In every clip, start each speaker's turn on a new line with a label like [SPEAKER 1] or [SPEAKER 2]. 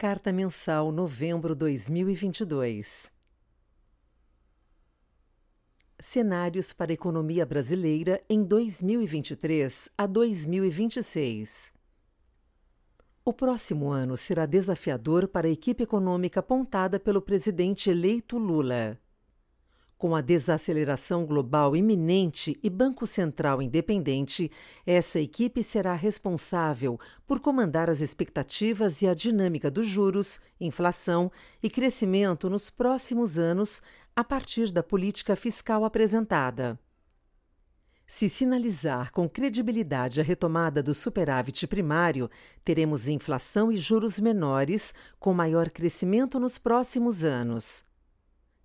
[SPEAKER 1] Carta Mensal, novembro 2022. Cenários para a economia brasileira em 2023 a 2026. O próximo ano será desafiador para a equipe econômica apontada pelo presidente eleito Lula. Com a desaceleração global iminente e Banco Central independente, essa equipe será responsável por comandar as expectativas e a dinâmica dos juros, inflação e crescimento nos próximos anos a partir da política fiscal apresentada. Se sinalizar com credibilidade a retomada do superávit primário, teremos inflação e juros menores, com maior crescimento nos próximos anos.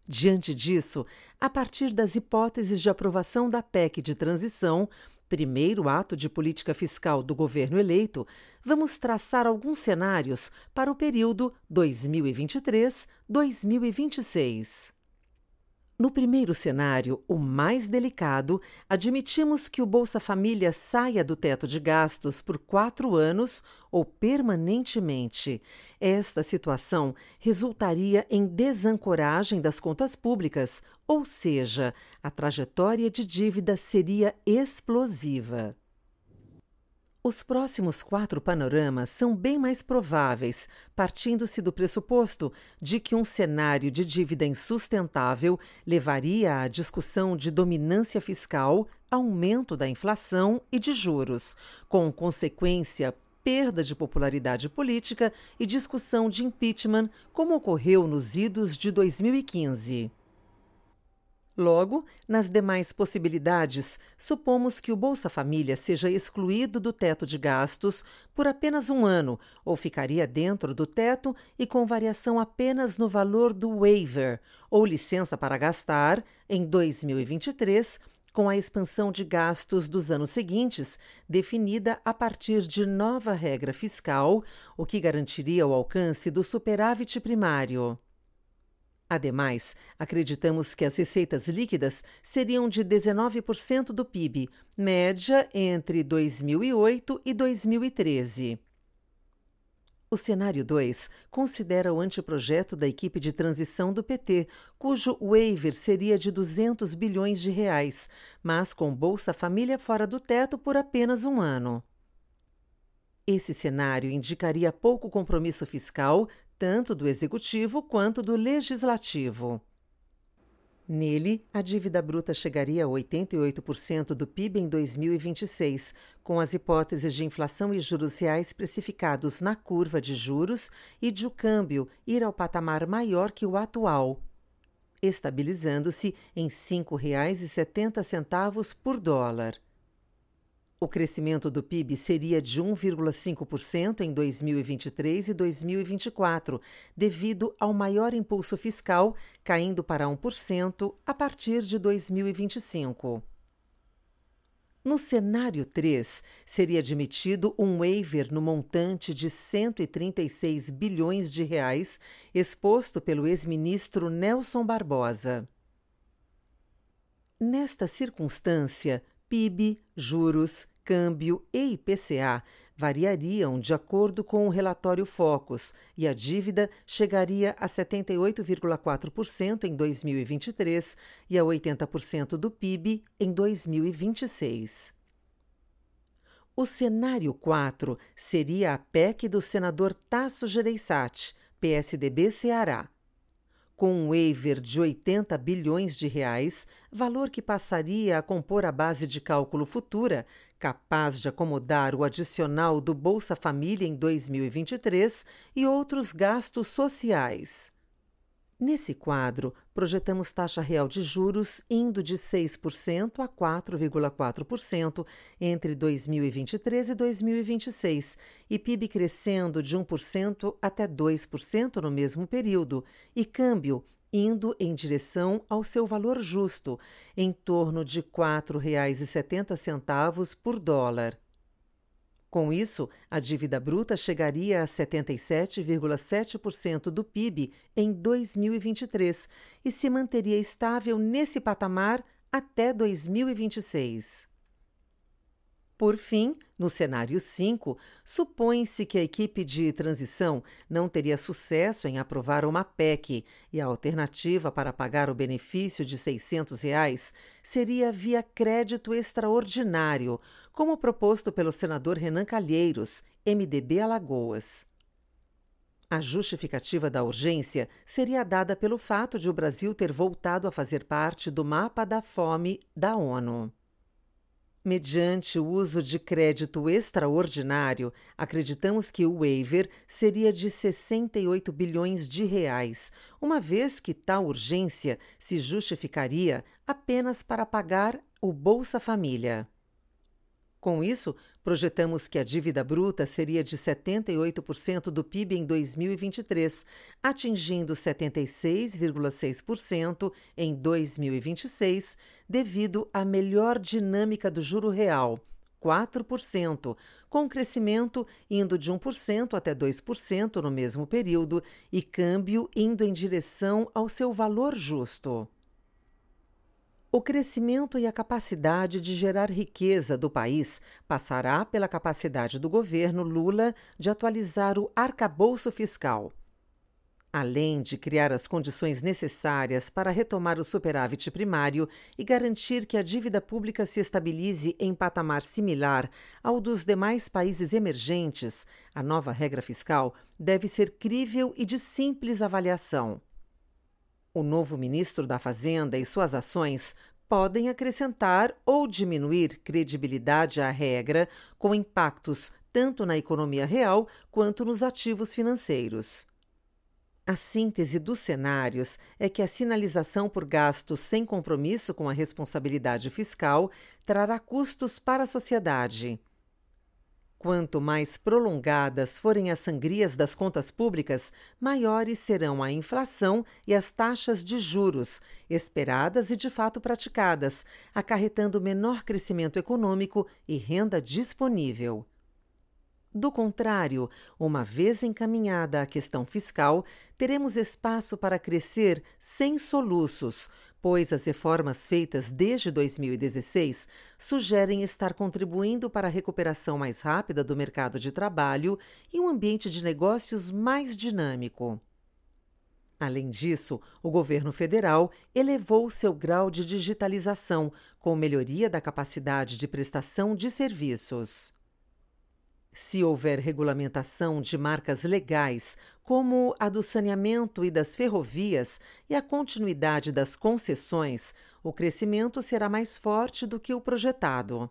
[SPEAKER 1] Diante disso, a partir das hipóteses de aprovação da PEC de transição, primeiro ato de política fiscal do governo eleito, vamos traçar alguns cenários para o período 2023-2026. No primeiro cenário, o mais delicado, admitimos que o Bolsa Família saia do teto de gastos por quatro anos ou permanentemente. Esta situação resultaria em desancoragem das contas públicas, ou seja, a trajetória de dívida seria explosiva. Os próximos quatro panoramas são bem mais prováveis, partindo-se do pressuposto de que um cenário de dívida insustentável levaria à discussão de dominância fiscal, aumento da inflação e de juros, com consequência perda de popularidade política e discussão de impeachment, como ocorreu nos idos de 2015. Logo, nas demais possibilidades, supomos que o Bolsa Família seja excluído do teto de gastos por apenas um ano, ou ficaria dentro do teto e com variação apenas no valor do waiver, ou licença para gastar, em 2023, com a expansão de gastos dos anos seguintes, definida a partir de nova regra fiscal, o que garantiria o alcance do superávit primário. Ademais, acreditamos que as receitas líquidas seriam de 19% do PIB, média entre 2008 e 2013. O cenário 2 considera o anteprojeto da equipe de transição do PT, cujo waiver seria de 200 bilhões de reais, mas com Bolsa Família fora do teto por apenas um ano. Esse cenário indicaria pouco compromisso fiscal, tanto do executivo quanto do legislativo. Nele, a dívida bruta chegaria a 88% do PIB em 2026, com as hipóteses de inflação e juros reais precificados na curva de juros e de o câmbio ir ao patamar maior que o atual, estabilizando-se em R$ 5,70 por dólar. O crescimento do PIB seria de 1,5% em 2023 e 2024, devido ao maior impulso fiscal, caindo para 1% a partir de 2025. No cenário 3, seria admitido um waiver no montante de 136 bilhões de reais, exposto pelo ex-ministro Nelson Barbosa. Nesta circunstância, PIB, juros, câmbio e IPCA variariam de acordo com o relatório Focus e a dívida chegaria a 78,4% em 2023 e a 80% do PIB em 2026. O cenário 4 seria a PEC do senador Tasso Gereissati, PSDB Ceará com um waiver de 80 bilhões de reais, valor que passaria a compor a base de cálculo futura, capaz de acomodar o adicional do Bolsa Família em 2023 e outros gastos sociais. Nesse quadro, projetamos taxa real de juros indo de 6% a 4,4% entre 2023 e 2026 e PIB crescendo de 1% até 2% no mesmo período e câmbio indo em direção ao seu valor justo, em torno de R$ 4,70 por dólar. Com isso, a dívida bruta chegaria a 77,7% do PIB em 2023 e se manteria estável nesse patamar até 2026. Por fim, no cenário 5, supõe-se que a equipe de transição não teria sucesso em aprovar uma PEC e a alternativa para pagar o benefício de 600 reais seria via crédito extraordinário, como proposto pelo senador Renan Calheiros, MDB Alagoas. A justificativa da urgência seria dada pelo fato de o Brasil ter voltado a fazer parte do mapa da fome da ONU. Mediante o uso de crédito extraordinário, acreditamos que o waiver seria de 68 bilhões de reais, uma vez que tal urgência se justificaria apenas para pagar o Bolsa Família. Com isso, projetamos que a dívida bruta seria de 78% do PIB em 2023, atingindo 76,6% em 2026, devido à melhor dinâmica do juro real. 4%, com crescimento indo de 1% até 2% no mesmo período e câmbio indo em direção ao seu valor justo. O crescimento e a capacidade de gerar riqueza do país passará pela capacidade do governo Lula de atualizar o arcabouço fiscal. Além de criar as condições necessárias para retomar o superávit primário e garantir que a dívida pública se estabilize em patamar similar ao dos demais países emergentes, a nova regra fiscal deve ser crível e de simples avaliação. O novo ministro da Fazenda e suas ações podem acrescentar ou diminuir credibilidade à regra, com impactos tanto na economia real quanto nos ativos financeiros. A síntese dos cenários é que a sinalização por gastos sem compromisso com a responsabilidade fiscal trará custos para a sociedade. Quanto mais prolongadas forem as sangrias das contas públicas, maiores serão a inflação e as taxas de juros, esperadas e de fato praticadas, acarretando menor crescimento econômico e renda disponível. Do contrário, uma vez encaminhada a questão fiscal, teremos espaço para crescer sem soluços, pois as reformas feitas desde 2016 sugerem estar contribuindo para a recuperação mais rápida do mercado de trabalho e um ambiente de negócios mais dinâmico. Além disso, o governo federal elevou seu grau de digitalização, com melhoria da capacidade de prestação de serviços. Se houver regulamentação de marcas legais, como a do saneamento e das ferrovias, e a continuidade das concessões, o crescimento será mais forte do que o projetado.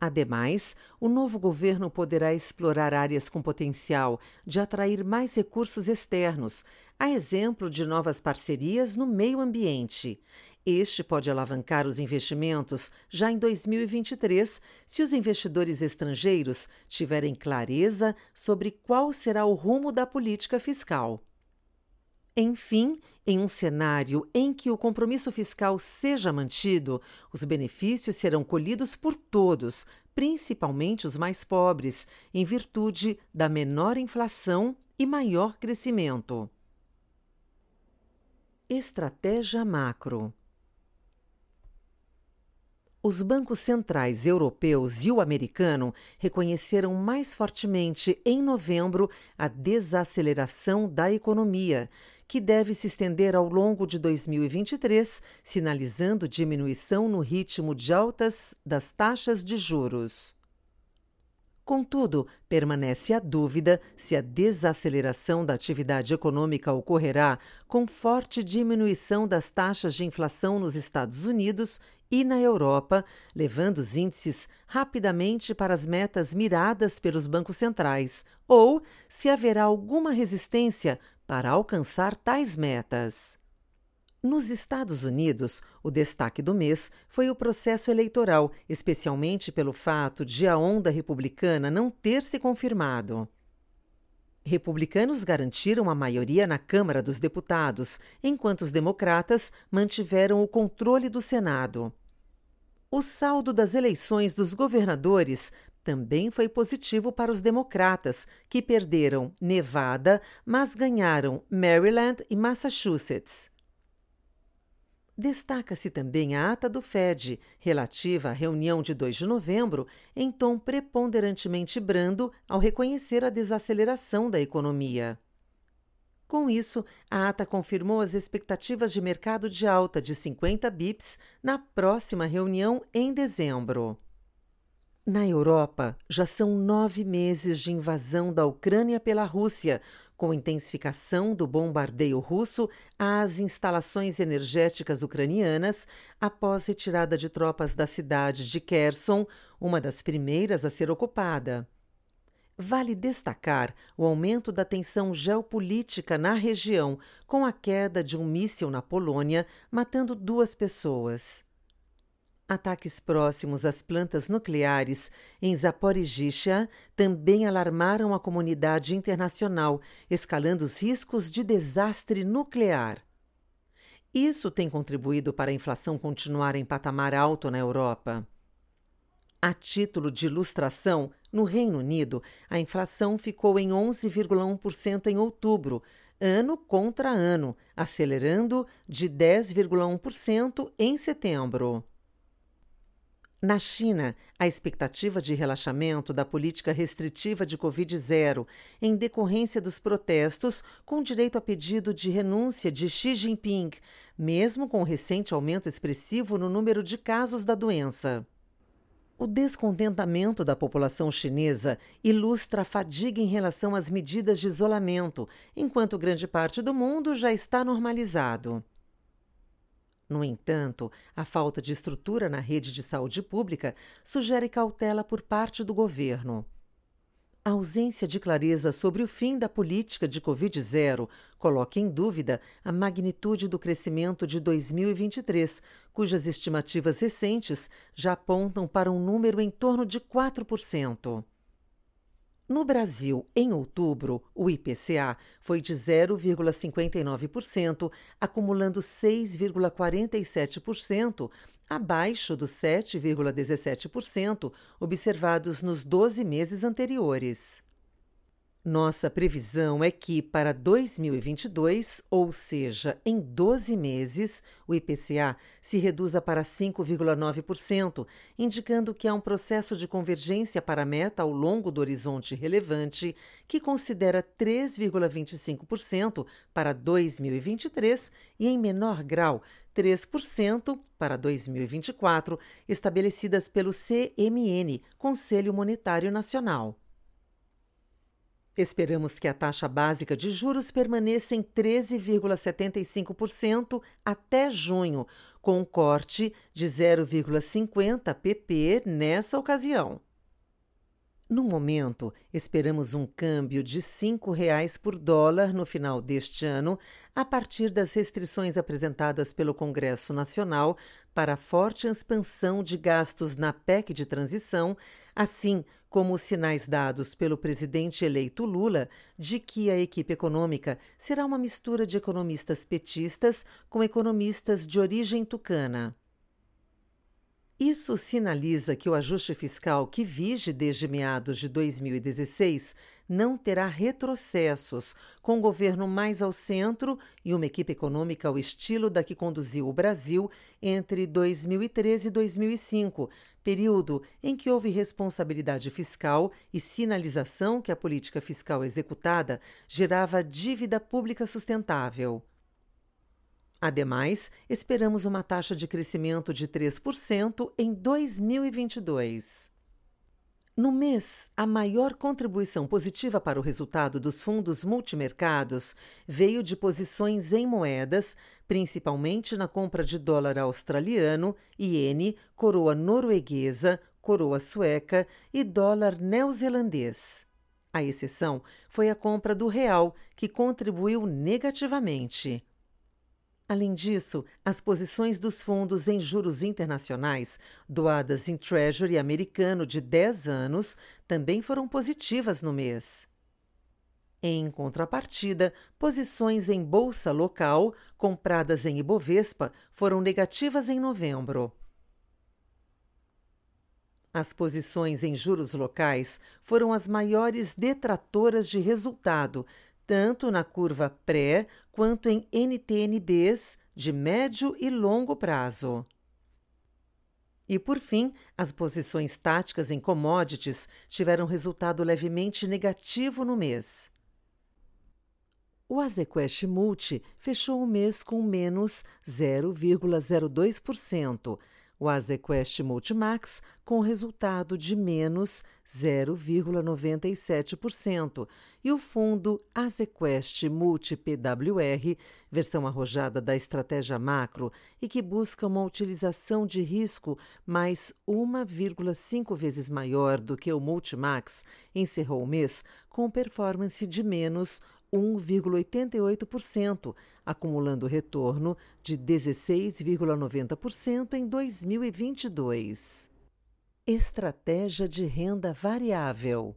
[SPEAKER 1] Ademais, o novo governo poderá explorar áreas com potencial de atrair mais recursos externos, a exemplo de novas parcerias no meio ambiente. Este pode alavancar os investimentos já em 2023, se os investidores estrangeiros tiverem clareza sobre qual será o rumo da política fiscal. Enfim, em um cenário em que o compromisso fiscal seja mantido, os benefícios serão colhidos por todos, principalmente os mais pobres, em virtude da menor inflação e maior crescimento. Estratégia macro os bancos centrais europeus e o americano reconheceram mais fortemente em novembro a desaceleração da economia, que deve se estender ao longo de 2023, sinalizando diminuição no ritmo de altas das taxas de juros. Contudo, permanece a dúvida se a desaceleração da atividade econômica ocorrerá com forte diminuição das taxas de inflação nos Estados Unidos e na Europa, levando os índices rapidamente para as metas miradas pelos bancos centrais, ou se haverá alguma resistência para alcançar tais metas. Nos Estados Unidos, o destaque do mês foi o processo eleitoral, especialmente pelo fato de a onda republicana não ter se confirmado. Republicanos garantiram a maioria na Câmara dos Deputados, enquanto os democratas mantiveram o controle do Senado. O saldo das eleições dos governadores também foi positivo para os democratas, que perderam Nevada, mas ganharam Maryland e Massachusetts. Destaca-se também a ata do FED, relativa à reunião de 2 de novembro, em tom preponderantemente brando ao reconhecer a desaceleração da economia. Com isso, a ata confirmou as expectativas de mercado de alta de 50 bips na próxima reunião em dezembro. Na Europa, já são nove meses de invasão da Ucrânia pela Rússia, com intensificação do bombardeio russo às instalações energéticas ucranianas após retirada de tropas da cidade de Kherson, uma das primeiras a ser ocupada. Vale destacar o aumento da tensão geopolítica na região, com a queda de um míssil na Polônia, matando duas pessoas. Ataques próximos às plantas nucleares em Zaporizhia também alarmaram a comunidade internacional, escalando os riscos de desastre nuclear. Isso tem contribuído para a inflação continuar em patamar alto na Europa. A título de ilustração, no Reino Unido, a inflação ficou em 11,1% em outubro, ano contra ano, acelerando de 10,1% em setembro. Na China, a expectativa de relaxamento da política restritiva de Covid-0 em decorrência dos protestos com direito a pedido de renúncia de Xi Jinping, mesmo com o recente aumento expressivo no número de casos da doença. O descontentamento da população chinesa ilustra a fadiga em relação às medidas de isolamento, enquanto grande parte do mundo já está normalizado. No entanto, a falta de estrutura na rede de saúde pública sugere cautela por parte do governo. A ausência de clareza sobre o fim da política de Covid-0 coloca em dúvida a magnitude do crescimento de 2023, cujas estimativas recentes já apontam para um número em torno de 4%. No Brasil, em outubro, o IPCA foi de 0,59%, acumulando 6,47%, abaixo dos 7,17% observados nos 12 meses anteriores. Nossa previsão é que, para 2022, ou seja, em 12 meses, o IPCA se reduza para 5,9%, indicando que há um processo de convergência para a meta ao longo do horizonte relevante, que considera 3,25% para 2023 e, em menor grau, 3% para 2024, estabelecidas pelo CMN, Conselho Monetário Nacional. Esperamos que a taxa básica de juros permaneça em 13,75% até junho, com um corte de 0,50 pp nessa ocasião. No momento, esperamos um câmbio de R$ 5,00 por dólar no final deste ano, a partir das restrições apresentadas pelo Congresso Nacional para a forte expansão de gastos na PEC de transição, assim como os sinais dados pelo presidente eleito Lula de que a equipe econômica será uma mistura de economistas petistas com economistas de origem tucana. Isso sinaliza que o ajuste fiscal que vige desde meados de 2016 não terá retrocessos, com o governo mais ao centro e uma equipe econômica ao estilo da que conduziu o Brasil entre 2013 e 2005, período em que houve responsabilidade fiscal e sinalização que a política fiscal executada gerava dívida pública sustentável. Ademais, esperamos uma taxa de crescimento de 3% em 2022. No mês, a maior contribuição positiva para o resultado dos fundos multimercados veio de posições em moedas, principalmente na compra de dólar australiano, iene, coroa norueguesa, coroa sueca e dólar neozelandês. A exceção foi a compra do real, que contribuiu negativamente. Além disso, as posições dos fundos em juros internacionais, doadas em Treasury americano de 10 anos, também foram positivas no mês. Em contrapartida, posições em bolsa local, compradas em Ibovespa, foram negativas em novembro. As posições em juros locais foram as maiores detratoras de resultado, tanto na curva pré quanto em NTNBs de médio e longo prazo. E por fim, as posições táticas em commodities tiveram resultado levemente negativo no mês. O Azequest Multi fechou o mês com menos 0,02%, o Azequest Multimax com resultado de menos 0,97% e o fundo Azequest Multi PWR, versão arrojada da estratégia macro e que busca uma utilização de risco mais 1,5 vezes maior do que o Multimax, encerrou o mês com performance de menos 1,88%, acumulando retorno de 16,90% em 2022. Estratégia de renda variável.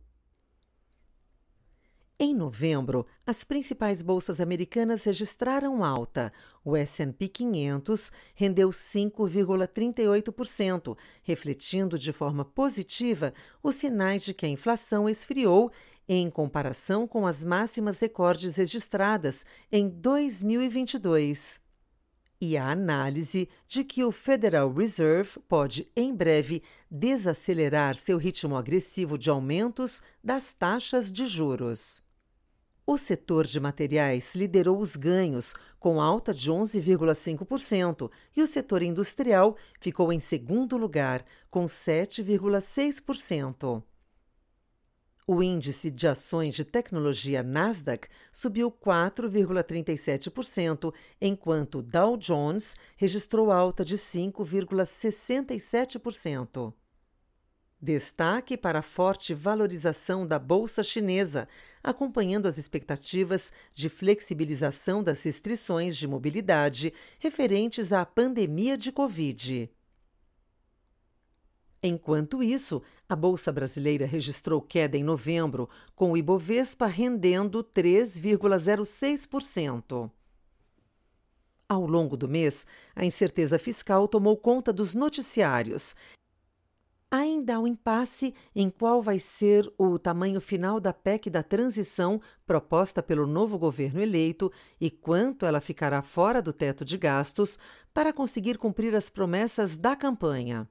[SPEAKER 1] Em novembro, as principais bolsas americanas registraram alta. O S&P 500 rendeu 5,38%, refletindo de forma positiva os sinais de que a inflação esfriou em comparação com as máximas recordes registradas em 2022. E a análise de que o Federal Reserve pode, em breve, desacelerar seu ritmo agressivo de aumentos das taxas de juros. O setor de materiais liderou os ganhos, com alta de 11,5%, e o setor industrial ficou em segundo lugar, com 7,6%. O índice de ações de tecnologia Nasdaq subiu 4,37%, enquanto Dow Jones registrou alta de 5,67%. Destaque para a forte valorização da bolsa chinesa, acompanhando as expectativas de flexibilização das restrições de mobilidade referentes à pandemia de Covid. Enquanto isso, a Bolsa Brasileira registrou queda em novembro, com o Ibovespa rendendo 3,06%. Ao longo do mês, a incerteza fiscal tomou conta dos noticiários Ainda há um impasse em qual vai ser o tamanho final da PEC da transição proposta pelo novo governo eleito e quanto ela ficará fora do teto de gastos para conseguir cumprir as promessas da campanha.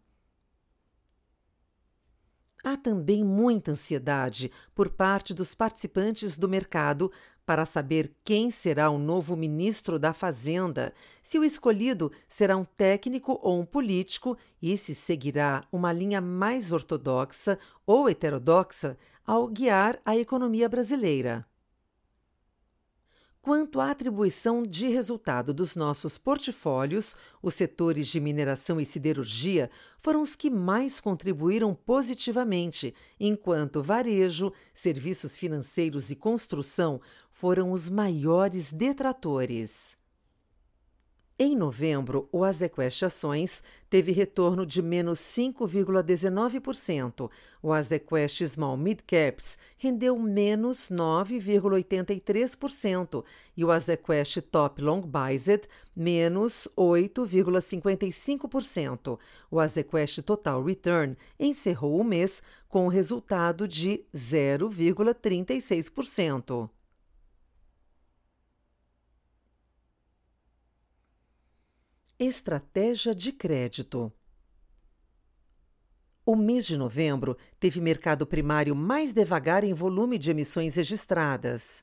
[SPEAKER 1] Há também muita ansiedade por parte dos participantes do mercado para saber quem será o novo ministro da Fazenda, se o escolhido será um técnico ou um político e se seguirá uma linha mais ortodoxa ou heterodoxa ao guiar a economia brasileira. Quanto à atribuição de resultado dos nossos portfólios, os setores de mineração e siderurgia foram os que mais contribuíram positivamente, enquanto varejo, serviços financeiros e construção foram os maiores detratores. Em novembro, o Azequest Ações teve retorno de menos 5,19%. O Azequest Small Mid Caps rendeu menos 9,83% e o Azequest Top Long Bized menos 8,55%. O Azequest Total Return encerrou o mês com o resultado de 0,36%. Estratégia de crédito. O mês de novembro teve mercado primário mais devagar em volume de emissões registradas.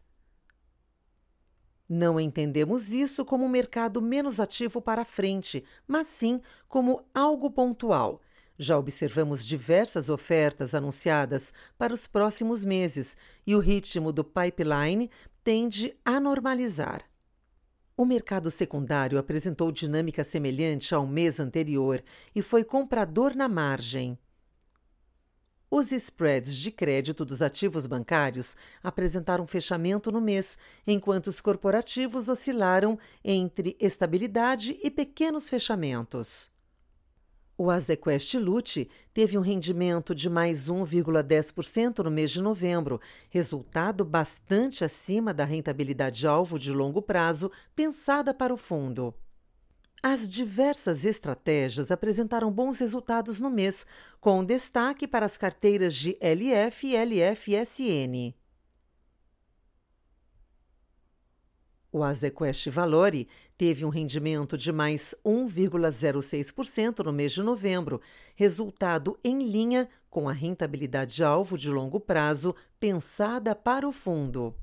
[SPEAKER 1] Não entendemos isso como um mercado menos ativo para frente, mas sim como algo pontual. Já observamos diversas ofertas anunciadas para os próximos meses e o ritmo do pipeline tende a normalizar. O mercado secundário apresentou dinâmica semelhante ao mês anterior e foi comprador na margem. Os spreads de crédito dos ativos bancários apresentaram fechamento no mês, enquanto os corporativos oscilaram entre estabilidade e pequenos fechamentos. O Azequest Lute teve um rendimento de mais 1,10% no mês de novembro, resultado bastante acima da rentabilidade alvo de longo prazo pensada para o fundo. As diversas estratégias apresentaram bons resultados no mês, com destaque para as carteiras de LF e LFSN. O Azequest Valore teve um rendimento de mais 1,06% no mês de novembro, resultado em linha com a rentabilidade-alvo de longo prazo pensada para o fundo.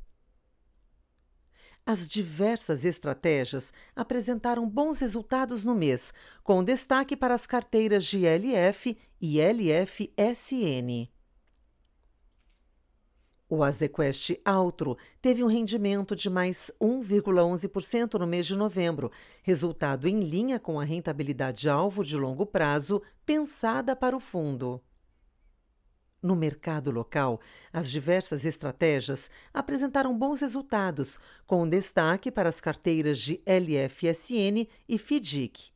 [SPEAKER 1] As diversas estratégias apresentaram bons resultados no mês, com destaque para as carteiras de LF e LFSN. O Azequest Altro teve um rendimento de mais 1,11% no mês de novembro, resultado em linha com a rentabilidade-alvo de longo prazo pensada para o fundo. No mercado local, as diversas estratégias apresentaram bons resultados, com destaque para as carteiras de LFSN e FIDIC.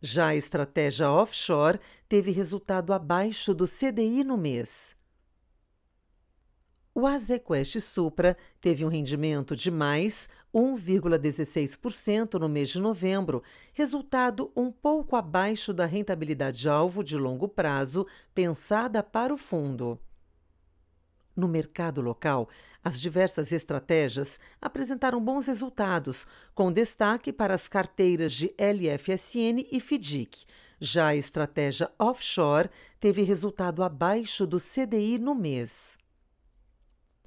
[SPEAKER 1] Já a estratégia offshore teve resultado abaixo do CDI no mês. O Azequest Supra teve um rendimento de mais 1,16% no mês de novembro, resultado um pouco abaixo da rentabilidade-alvo de longo prazo pensada para o fundo. No mercado local, as diversas estratégias apresentaram bons resultados, com destaque para as carteiras de LFSN e FIDIC. Já a estratégia offshore teve resultado abaixo do CDI no mês.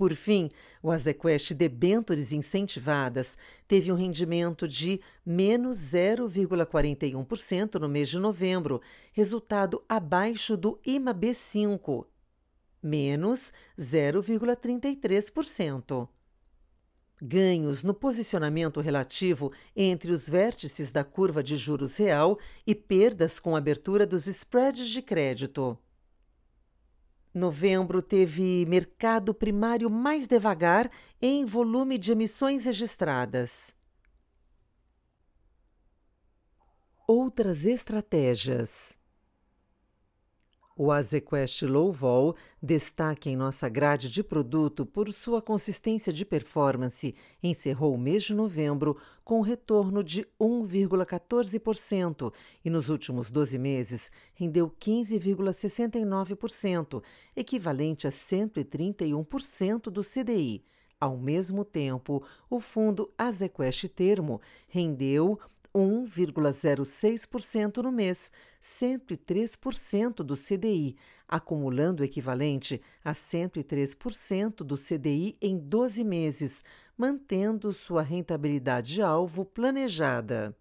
[SPEAKER 1] Por fim, o Azequest debêntures incentivadas teve um rendimento de menos 0,41% no mês de novembro, resultado abaixo do IMAB5, menos 0,33%. Ganhos no posicionamento relativo entre os vértices da curva de juros real e perdas com abertura dos spreads de crédito. Novembro teve mercado primário mais devagar em volume de emissões registradas. Outras estratégias. O Azequest Low Vol destaque em nossa grade de produto por sua consistência de performance, encerrou o mês de novembro com retorno de 1,14% e nos últimos 12 meses rendeu 15,69%, equivalente a 131% do CDI. Ao mesmo tempo, o fundo Azequest Termo rendeu 1,06% no mês, 103% do CDI, acumulando o equivalente a 103% do CDI em 12 meses, mantendo sua rentabilidade alvo planejada.